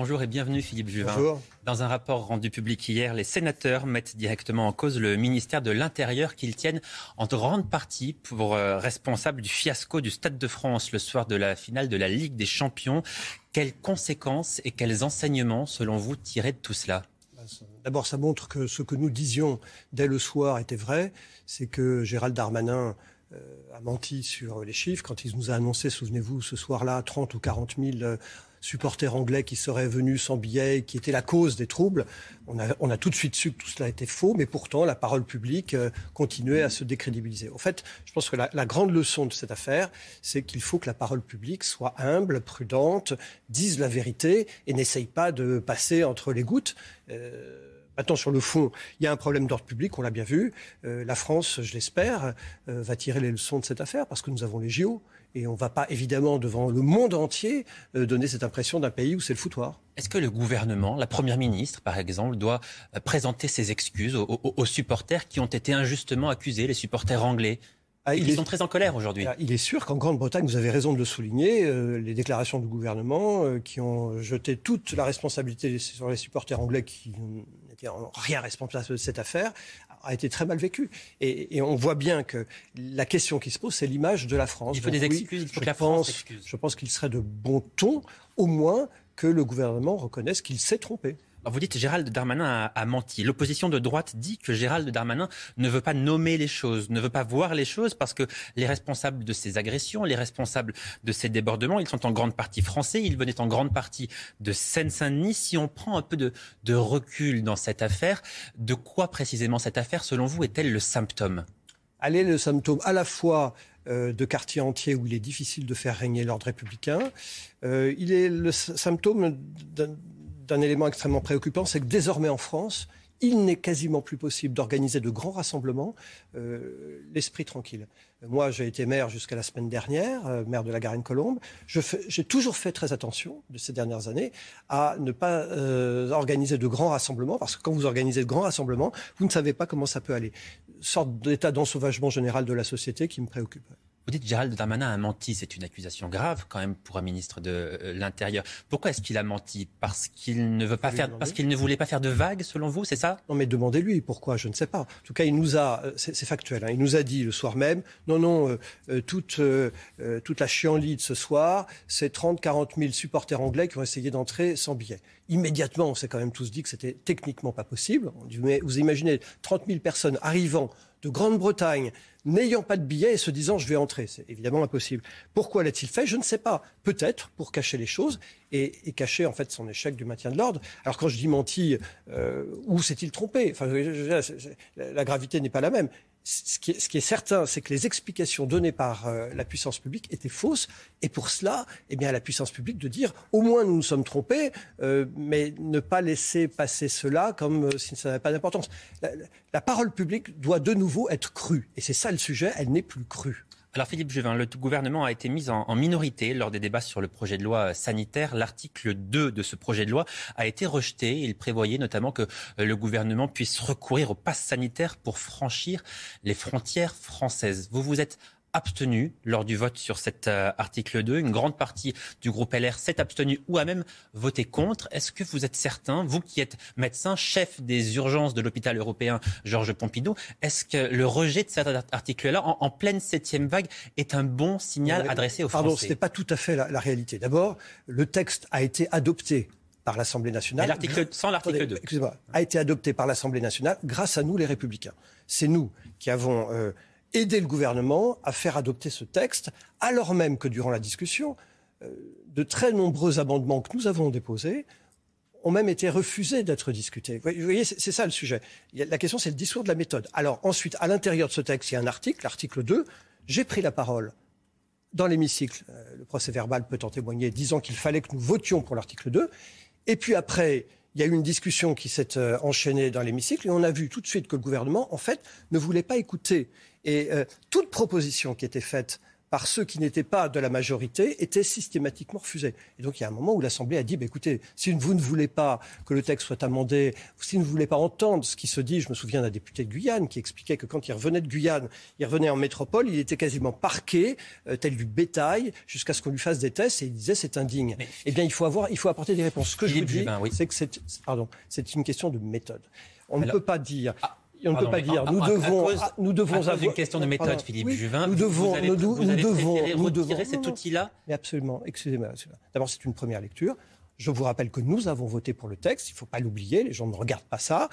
Bonjour et bienvenue Philippe Juvin. Bonjour. Dans un rapport rendu public hier, les sénateurs mettent directement en cause le ministère de l'Intérieur qu'ils tiennent en grande partie pour euh, responsable du fiasco du Stade de France le soir de la finale de la Ligue des Champions. Quelles conséquences et quels enseignements, selon vous, tirez de tout cela? D'abord, ça montre que ce que nous disions dès le soir était vrai. C'est que Gérald Darmanin euh, a menti sur les chiffres. Quand il nous a annoncé, souvenez-vous, ce soir-là, 30 ou 40 000 euh, supporters anglais qui seraient venus sans billets, qui étaient la cause des troubles. On a, tout de suite su que tout cela était faux, mais pourtant la parole publique euh, continuait à se décrédibiliser. En fait, je pense que la, la grande leçon de cette affaire, c'est qu'il faut que la parole publique soit humble, prudente, dise la vérité et n'essaye pas de passer entre les gouttes. Euh, Maintenant, sur le fond, il y a un problème d'ordre public, on l'a bien vu. Euh, la France, je l'espère, euh, va tirer les leçons de cette affaire parce que nous avons les JO. Et on ne va pas, évidemment, devant le monde entier, euh, donner cette impression d'un pays où c'est le foutoir. Est-ce que le gouvernement, la Première ministre, par exemple, doit euh, présenter ses excuses aux, aux- aux supporters qui ont été injustement accusés, les supporters anglais? Ah, Ils est- sont très en colère aujourd'hui. Ah, Il est sûr qu'en Grande-Bretagne, vous avez raison de le souligner, euh, les déclarations du gouvernement euh, qui ont jeté toute la responsabilité sur les supporters anglais qui n'étaient en rien responsables de cette affaire a été très mal vécue. Et, et on voit bien que la question qui se pose, c'est l'image de la France. Il faut Donc des oui, excuses, il faut je que la France pense-. Je pense qu'il serait de bon ton, au moins, que le gouvernement reconnaisse qu'il s'est trompé. Vous dites Gérald Darmanin a, menti. L'opposition de droite dit que Gérald Darmanin ne veut pas nommer les choses, ne veut pas voir les choses parce que les responsables de ces agressions, les responsables de ces débordements, ils sont en grande partie français, ils venaient en grande partie de Seine-Saint-Denis. Si on prend un peu de, recul dans cette affaire, de quoi précisément cette affaire, selon vous, est-elle le symptôme? Elle est le symptôme à la fois euh, de quartiers entiers où il est difficile de faire régner l'ordre républicain. Euh, il est le symptôme d'un- d'un élément extrêmement préoccupant, c'est que désormais en France, il n'est quasiment plus possible d'organiser de grands rassemblements euh, l'esprit tranquille. Moi, j'ai été maire jusqu'à la semaine dernière, euh, maire de la Garenne-Colombe. J'ai toujours fait très attention, de ces dernières années, à ne pas euh, organiser de grands rassemblements, parce que quand vous organisez de grands rassemblements, vous ne savez pas comment ça peut aller. Sorte d'état d'ensauvagement général de la société qui me préoccupe. Vous dites Gérald Darmanin a menti, c'est une accusation grave quand même pour un ministre de euh, l'Intérieur. Pourquoi est-ce qu'il a menti? Parce qu'il ne veut pas faire, parce qu'il ne voulait pas faire de vagues, selon vous, c'est ça? Non, mais demandez-lui pourquoi, je ne sais pas. En tout cas, il nous a, euh, c'est factuel, hein, il nous a dit le soir même, non, non, euh, euh, toute, euh, toute la chienlit de ce soir, c'est 30, 40 000 supporters anglais qui ont essayé d'entrer sans billet. Immédiatement, on s'est quand même tous dit que c'était techniquement pas possible. On dit, mais vous imaginez 30 000 personnes arrivant de Grande-Bretagne, n'ayant pas de billet et se disant je vais entrer. C'est évidemment impossible. Pourquoi l'a-t-il fait? Je ne sais pas. Peut-être pour cacher les choses et, cacher en fait son échec du maintien de l'ordre. Alors quand je dis menti, euh, où s'est-il trompé? Enfin, la gravité n'est pas la même. Ce qui est, ce qui est certain, c'est que les explications données par euh, la puissance publique étaient fausses. Et pour cela, eh bien, à la puissance publique de dire, au moins nous nous sommes trompés, euh, mais ne pas laisser passer cela comme euh, si ça n'avait pas d'importance. La, la- parole publique doit de nouveau être crue. Et c'est ça le sujet, elle n'est plus crue. Alors Philippe Juvin, le gouvernement a été mis en, en minorité lors des débats sur le projet de loi sanitaire. L'article 2 de ce projet de loi a été rejeté. Il prévoyait notamment que euh, le gouvernement puisse recourir au pass sanitaire pour franchir les frontières françaises. Vous vous êtes abstenu lors du vote sur cet euh, article 2. Une grande partie du groupe LR s'est abstenu ou a même voté contre. Est-ce que vous êtes certain, vous qui êtes médecin, chef des urgences de l'hôpital européen Georges Pompidou, est-ce que le rejet de cet article-là, en, en pleine septième vague, est un bon signal Mais, adressé aux Pardon, ce Français n'est pas tout à fait la, la réalité. D'abord, le texte a été adopté par l'Assemblée nationale. l'article- sans l'article Attendez, 2. Excusez-moi, a été adopté par l'Assemblée nationale grâce à nous, les Républicains. C'est nous qui avons euh, aidé le gouvernement à faire adopter ce texte, alors même que durant la discussion, euh, de très nombreux amendements que nous avons déposés ont même été refusés d'être discutés. Vous voyez, c'est ça le sujet. La question, c'est le discours de la méthode. Alors ensuite, à l'intérieur de ce texte, il y a un article, l'article 2. J'ai pris la parole dans l'hémicycle, euh, le procès verbal peut en témoigner, disant qu'il fallait que nous votions pour l'article 2. Et puis après, il y a eu une discussion qui s'est euh, enchaînée dans l'hémicycle et on a vu tout de suite que le gouvernement, en fait, ne voulait pas écouter. Et euh, toute proposition qui était faite par ceux qui n'étaient pas de la majorité était systématiquement refusé. Et donc il y a un moment où l'Assemblée a dit bah, écoutez, si vous ne voulez pas que le texte soit amendé, si vous ne voulez pas entendre ce qui se dit, je me souviens d'un député de Guyane qui expliquait que quand il revenait de Guyane, il revenait en métropole, il était quasiment parqué, euh, tel du bétail, jusqu'à ce qu'on lui fasse des tests, et il disait c'est indigne. eh bien, il faut, avoir, il faut apporter des réponses. Ce que je vous dis, c'est que c'est une question de méthode. On ne peut pas dire. Ah, on ne peut pas dire. Nous devons, nous devons avoir une question de méthode, Philippe Juvin. Nous devons, nous, devons, devons cet outil-là. Mais absolument. Excusez-moi. D'abord, c'est une première lecture. Je vous rappelle que nous avons voté pour le texte, il ne faut pas l'oublier, les gens ne regardent pas ça.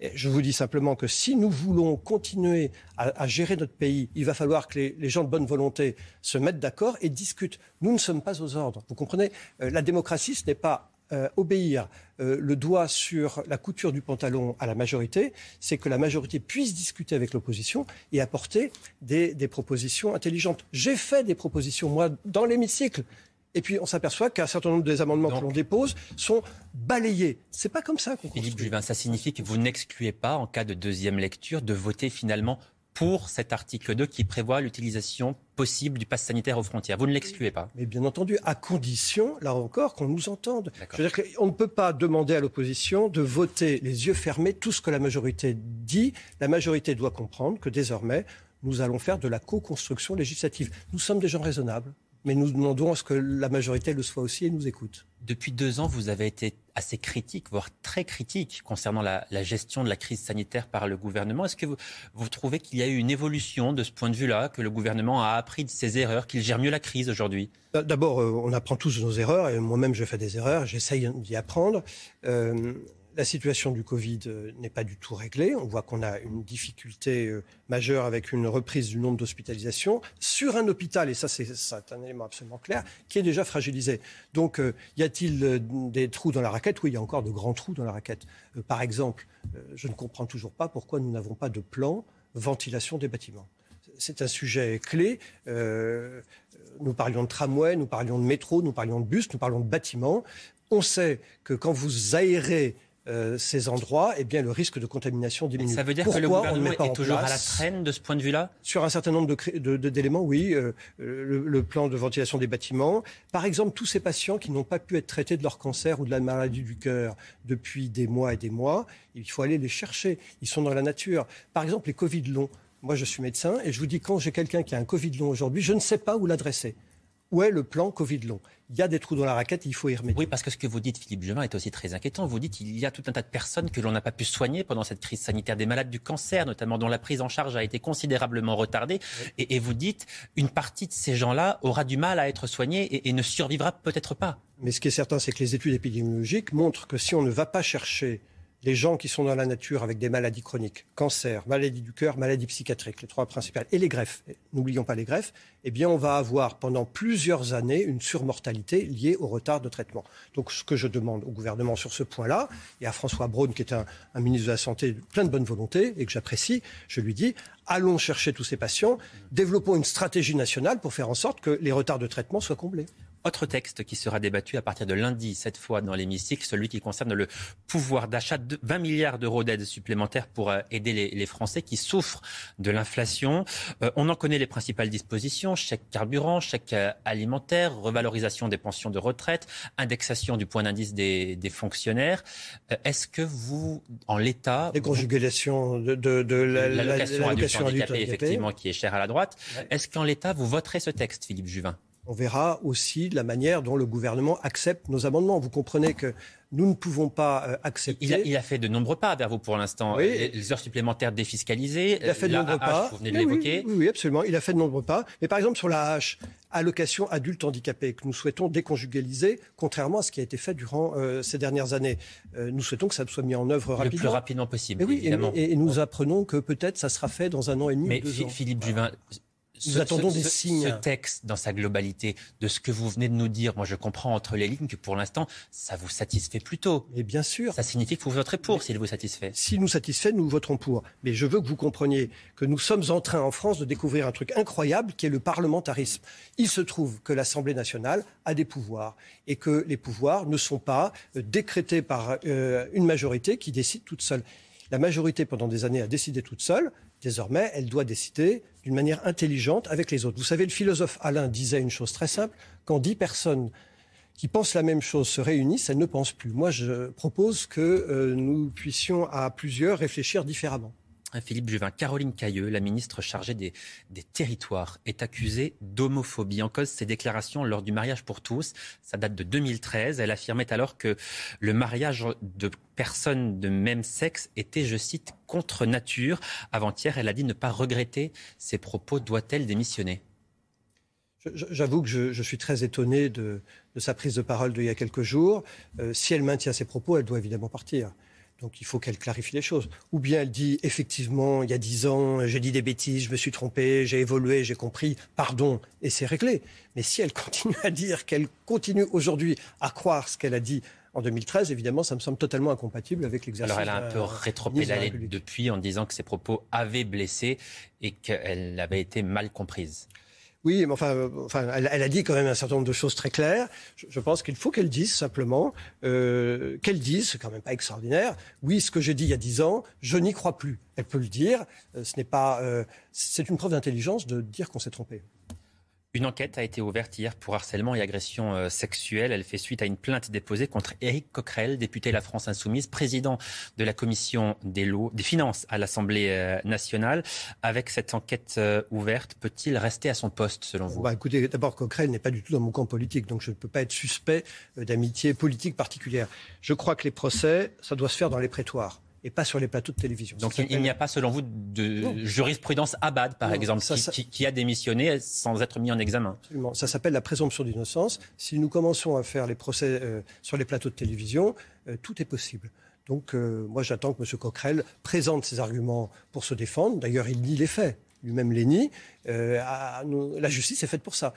je vous dis simplement que si nous voulons continuer à, gérer notre pays, il va falloir que les, gens de bonne volonté se mettent d'accord et discutent. Nous ne sommes pas aux ordres. Vous comprenez? Euh, La démocratie, ce n'est pas euh, obéir euh, le doigt sur la couture du pantalon à la majorité, c'est que la majorité puisse discuter avec l'opposition et apporter des, propositions intelligentes. J'ai fait des propositions, moi, dans l'hémicycle. Et puis on s'aperçoit qu'un certain nombre des amendements que l'on dépose sont balayés. C'est pas comme ça qu'on Philippe Juvin, ça signifie que vous n'excluez pas, en cas de deuxième lecture, de voter finalement pour cet article 2 qui prévoit l'utilisation possible du pass sanitaire aux frontières. Vous ne l'excluez pas Mais bien entendu, à condition, là encore, qu'on nous entende. Je veux dire qu'on ne peut pas demander à l'opposition de voter les yeux fermés tout ce que la majorité dit. La majorité doit comprendre que désormais, nous allons faire de la co-construction législative. Nous sommes des gens raisonnables mais nous demandons à ce que la majorité le soit aussi et nous écoute. Depuis deux ans, vous avez été assez critique, voire très critique, concernant la, gestion de la crise sanitaire par le gouvernement. Est-ce que vous, vous trouvez qu'il y a eu une évolution de ce point de vue-là, que le gouvernement a appris de ses erreurs, qu'il gère mieux la crise aujourd'hui? D'abord, euh, on apprend tous nos erreurs, et moi-même je fais des erreurs, j'essaye d'y apprendre. Euh, la situation du Covid euh, n'est pas du tout réglée. On voit qu'on a une difficulté euh, majeure avec une reprise du nombre d'hospitalisations sur un hôpital, et ça c'est un élément absolument clair, qui est déjà fragilisé. Donc euh, y a-t-il des trous dans la raquette? Oui, il y a encore de grands trous dans la raquette. Par exemple, je ne comprends toujours pas pourquoi nous n'avons pas de plan ventilation des bâtiments. C'est un sujet clé. nous parlions de tramway, nous parlions de métro, nous parlions de bus, nous parlions de bâtiments. On sait que quand vous aérez euh, ces endroits, eh bien, le risque de contamination diminue. ça veut dire que le gouvernement est toujours à la traîne de ce point de vue-là? Sur un certain nombre d'éléments, de, oui. Euh, le, plan de ventilation des bâtiments. Par exemple, tous ces patients qui n'ont pas pu être traités de leur cancer ou de la maladie du cœur depuis des mois et des mois, il faut aller les chercher. Ils sont dans la nature. Par exemple, les Covid longs. Moi, je suis médecin et je vous dis, quand j'ai quelqu'un qui a un Covid long aujourd'hui, je ne sais pas où l'adresser. Où est le plan Covid long? Il y a des trous dans la raquette, il faut y remédier. Oui, parce que ce que vous dites, Philippe Juvin, est aussi très inquiétant. Vous dites qu'il y a tout un tas de personnes que l'on n'a pas pu soigner pendant cette crise sanitaire, des malades du cancer notamment, dont la prise en charge a été considérablement retardée. Et, vous dites, une partie de ces gens-là aura du mal à être soignée et, et ne survivra peut-être pas. Mais ce qui est certain, c'est que les études épidémiologiques montrent que si on ne va pas chercher les gens qui sont dans la nature avec des maladies chroniques, cancer, maladie du cœur, maladie psychiatrique, les trois principales, et les greffes, n'oublions pas les greffes, eh bien on va avoir pendant plusieurs années une surmortalité liée au retard de traitement. Donc ce que je demande au gouvernement sur ce point-là, et à François Braun, qui est un, un ministre de la Santé plein de bonne volonté et que j'apprécie, je lui dis, allons chercher tous ces patients, développons une stratégie nationale pour faire en sorte que les retards de traitement soient comblés. Autre texte qui sera débattu à partir de lundi, cette fois dans l'hémicycle, celui qui concerne le pouvoir d'achat de 20 milliards d'euros d'aide supplémentaire pour euh, aider les, Français qui souffrent de l'inflation. Euh, on en connaît les principales dispositions, chèque carburant, chèque euh, alimentaire, revalorisation des pensions de retraite, indexation du point d'indice des, fonctionnaires. Est-ce que vous, en l'état... Déconjugulation de, de, de l'allocation handicapé, effectivement, qui est chère à la droite. Est-ce qu'en l'état, vous voterez ce texte, Philippe Juvin? On verra aussi la manière dont le gouvernement accepte nos amendements. Vous comprenez que nous ne pouvons pas euh, accepter. Il a, fait de nombreux pas vers vous pour l'instant. Les, heures supplémentaires défiscalisées. Il a fait de nombreux pas. Vous venez de l'évoquer. Oui, absolument. Il a fait de nombreux pas. Mais par exemple, sur la hache, allocation adulte handicapé, que nous souhaitons déconjugaliser, contrairement à ce qui a été fait durant euh, ces dernières années. Euh, nous souhaitons que ça soit mis en œuvre rapidement. Le plus rapidement possible, oui, évidemment. Et, nous apprenons que peut-être ça sera fait dans un an et demi. Mais ans. Philippe Juvin, nous attendons des signes. Ce texte, dans sa globalité, de ce que vous venez de nous dire, moi je comprends entre les lignes que pour l'instant, ça vous satisfait plutôt. Et bien sûr. Ça signifie que vous voterez pour s'il vous satisfait. S'il nous satisfait, nous voterons pour. Mais je veux que vous compreniez que nous sommes en train en France de découvrir un truc incroyable qui est le parlementarisme. Il se trouve que l'Assemblée nationale a des pouvoirs et que les pouvoirs ne sont pas euh, décrétés par euh, une majorité qui décide toute seule. La majorité, pendant des années, a décidé toute seule Désormais, elle doit décider d'une manière intelligente avec les autres. Vous savez, le philosophe Alain disait une chose très simple, quand dix personnes qui pensent la même chose se réunissent, elles ne pensent plus. Moi, je propose que euh, nous puissions à plusieurs réfléchir différemment. Philippe Juvin, Caroline Cailleux, la ministre chargée des, territoires, est accusée d'homophobie. En cause, ses déclarations lors du mariage pour tous. Ça date de 2013. Elle affirmait alors que le mariage de personnes de même sexe était, je cite, contre nature. Avant-hier, elle a dit ne pas regretter ses propos. Doit-elle démissionner? J'avoue que je, suis très étonné de, sa prise de parole d'il y a quelques jours. Euh, si elle maintient ses propos, elle doit évidemment partir. Donc il faut qu'elle clarifie les choses. Ou bien elle dit effectivement, il y a dix ans, j'ai dit des bêtises, je me suis trompé, j'ai évolué, j'ai compris, pardon, et c'est réglé. Mais si elle continue à dire qu'elle continue aujourd'hui à croire ce qu'elle a dit en 2013, évidemment, ça me semble totalement incompatible avec l'exercice. Alors elle a un peu rétropédalé depuis en disant que ses propos avaient blessé et qu'elle avait été mal comprise. Oui, mais enfin, euh, enfin elle, a dit quand même un certain nombre de choses très claires. Je, pense qu'il faut qu'elle dise simplement, euh, qu'elle dise, c'est quand même pas extraordinaire. Oui, ce que j'ai dit il y a dix ans, je n'y crois plus. Elle peut le dire. Euh, ce n'est pas, c'est une preuve d'intelligence de dire qu'on s'est trompé. Une enquête a été ouverte hier pour harcèlement et agression euh, sexuelle. Elle fait suite à une plainte déposée contre Éric Coquerel, député La France Insoumise, président de la commission des finances à l'Assemblée euh, nationale. Avec cette enquête euh, ouverte, peut-il rester à son poste selon vous? Bah, Écoutez, d'abord, Coquerel n'est pas du tout dans mon camp politique, donc je ne peux pas être suspect d'amitié politique particulière. Je crois que les procès, ça doit se faire dans les prétoires et pas sur les plateaux de télévision. Donc il n'y a pas, selon vous, de jurisprudence Abad, par exemple, qui, a démissionné sans être mis en examen Absolument. Ça s'appelle la présomption d'innocence. Si nous commençons à faire les procès euh, sur les plateaux de télévision, euh, tout est possible. Donc euh, moi j'attends que M. Coquerel présente ses arguments pour se défendre. D'ailleurs, il nie les faits lui-même les nie. la justice est faite pour ça.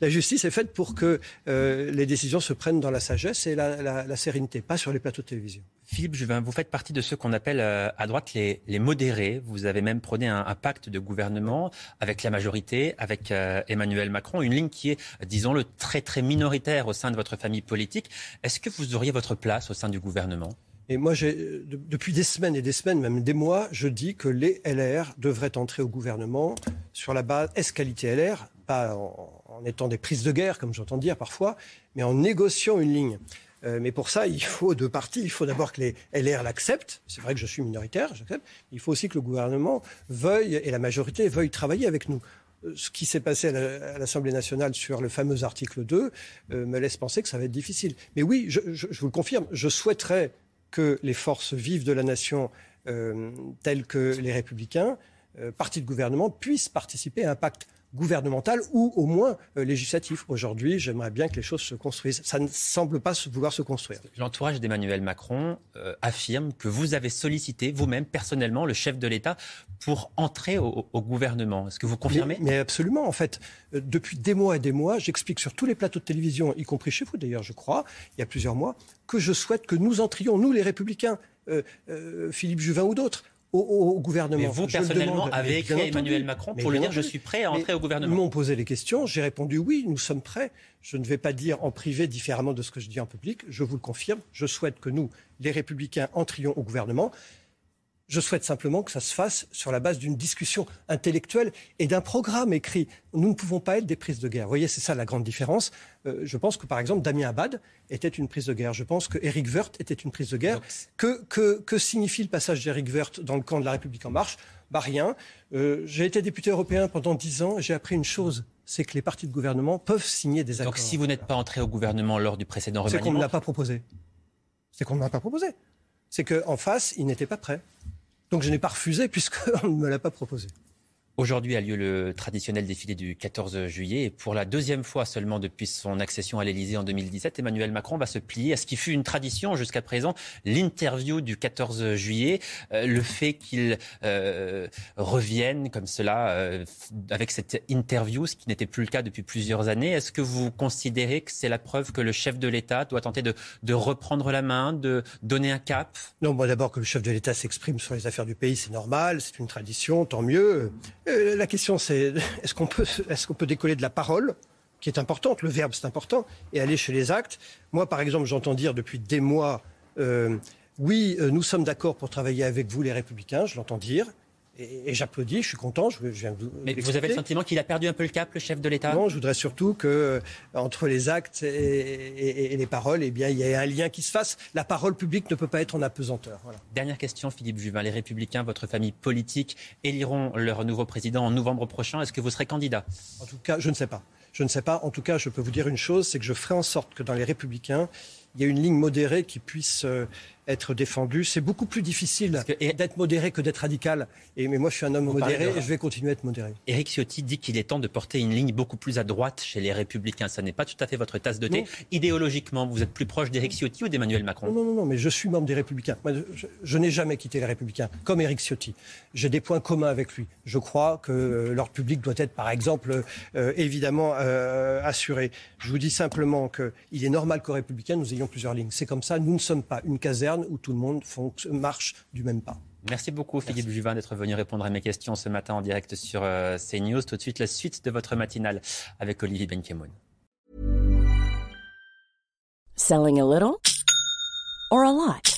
la justice est faite pour que les décisions se prennent dans la sagesse et la sérénité, pas sur les plateaux de télévision. Philippe Juvin, vous faites partie de ceux qu'on appelle euh, à droite les, modérés. Vous avez même prôné un, pacte de gouvernement avec la majorité, avec euh, Emmanuel Macron, une ligne qui est, disons-le, très très minoritaire au sein de votre famille politique. Est-ce que vous auriez votre place au sein du gouvernement? Et moi, depuis des semaines et des semaines, même des mois, je dis que les LR devraient entrer au gouvernement sur la base S-qualité LR, pas en étant des prises de guerre, comme j'entends dire parfois, mais en négociant une ligne. Euh, mais pour ça, il faut deux parties. Il faut d'abord que les LR l'acceptent. C'est vrai que je suis minoritaire, j'accepte. Il faut aussi que le gouvernement veuille, et la majorité veuille travailler avec nous. Euh, ce qui s'est passé à l'Assemblée nationale sur le fameux article 2 euh, me laisse penser que ça va être difficile. Mais oui, je, vous le confirme, je souhaiterais que les forces vives de la nation, telles que les républicains, partis de gouvernement, puissent participer à un pacte gouvernemental ou au moins euh, législatif. Aujourd'hui, j'aimerais bien que les choses se construisent. Ça ne semble pas vouloir se construire. L'entourage d'Emmanuel Macron euh, affirme que vous avez sollicité vous-même personnellement le chef de l'État pour entrer au, gouvernement. Est-ce que vous confirmez? Mais, absolument. En fait, euh, depuis des mois et des mois, j'explique sur tous les plateaux de télévision, y compris chez vous d'ailleurs, je crois, il y a plusieurs mois, que je souhaite que nous entrions, nous les républicains, Philippe Juvin ou d'autres, au, gouvernement. Mais vous, personnellement, avez écrit à Emmanuel Macron pour lui dire je suis prêt à entrer au gouvernement. Ils m'ont posé les questions, j'ai répondu oui, nous sommes prêts. Je ne vais pas dire en privé différemment de ce que je dis en public, je vous le confirme. Je souhaite que nous, les Républicains, entrions au gouvernement. Je souhaite simplement que ça se fasse sur la base d'une discussion intellectuelle et d'un programme écrit. Nous ne pouvons pas être des prises de guerre. Vous voyez, c'est ça la grande différence. Euh, je pense que, par exemple, Damien Abad était une prise de guerre. Je pense que Éric Woerth était une prise de guerre. Que, que, que, signifie le passage d'Éric Woerth dans le camp de la République en marche? Bah rien. Euh, j'ai été député européen pendant dix ans. J'ai appris une chose c'est que les partis de gouvernement peuvent signer des accords. Donc si vous n'êtes pas entré au gouvernement lors du précédent remaniement... C'est qu'on ne l'a pas proposé. C'est qu'on ne l'a pas proposé. C'est qu'en face, il n'était pas prêt. Donc je n'ai pas refusé puisqu'on ne me l'a pas proposé. Aujourd'hui a lieu le traditionnel défilé du 14 juillet et pour la deuxième fois seulement depuis son accession à l'Elysée en 2017, Emmanuel Macron va se plier à ce qui fut une tradition jusqu'à présent, l'interview du 14 juillet, euh, le fait qu'il euh, revienne comme cela euh, avec cette interview, ce qui n'était plus le cas depuis plusieurs années. Est-ce que vous considérez que c'est la preuve que le chef de l'État doit tenter de, de, reprendre la main, de donner un cap? Non, moi d'abord que le chef de l'État s'exprime sur les affaires du pays, c'est normal, c'est une tradition, tant mieux. Euh, la question, c'est est-ce qu'on peut, décoller de la parole qui est importante, le verbe c'est important, et aller chez les actes? Moi, par exemple, j'entends dire depuis des mois, euh, oui, euh, nous sommes d'accord pour travailler avec vous, les républicains, je l'entends dire, Et, j'applaudis, je suis content. Je, viens de Mais vous avez le sentiment qu'il a perdu un peu le cap, le chef de l'État? Non, je voudrais surtout que euh, entre les actes et, les paroles, eh bien, il y ait un lien qui se fasse. La parole publique ne peut pas être en apesanteur. Dernière question, Philippe Juvin. Les Républicains, votre famille politique, éliront leur nouveau président en novembre prochain. Est-ce que vous serez candidat? En tout cas, je ne sais pas. Je ne sais pas. En tout cas, je peux vous dire une chose, c'est que je ferai en sorte que dans les Républicains, il y ait une ligne modérée qui puisse euh, être défendu. C'est beaucoup plus difficile d'être modéré que d'être radical. Et, mais moi, je suis un homme modéré et je vais continuer à être modéré. Éric Ciotti dit qu'il est temps de porter une ligne beaucoup plus à droite chez les Républicains. Ça n'est pas tout à fait votre tasse de thé. Idéologiquement, vous êtes plus proche d'Éric Ciotti ou d'Emmanuel Macron? Non, non, non, mais je suis membre des Républicains. je, n'ai jamais quitté les Républicains, comme Éric Ciotti. J'ai des points communs avec lui. Je crois que euh, l'ordre public doit être, par exemple, euh, évidemment euh, assuré. Je vous dis simplement qu'il est normal qu'aux Républicains, nous ayons plusieurs lignes. C'est comme ça. Nous ne sommes pas une caserne où tout le monde marche du même pas. Merci beaucoup Philippe Juvin d'être venu répondre à mes questions ce matin en direct sur euh, CNews. Tout de suite la suite de votre matinale avec Olivier Benkemoun. Selling a little or a lot?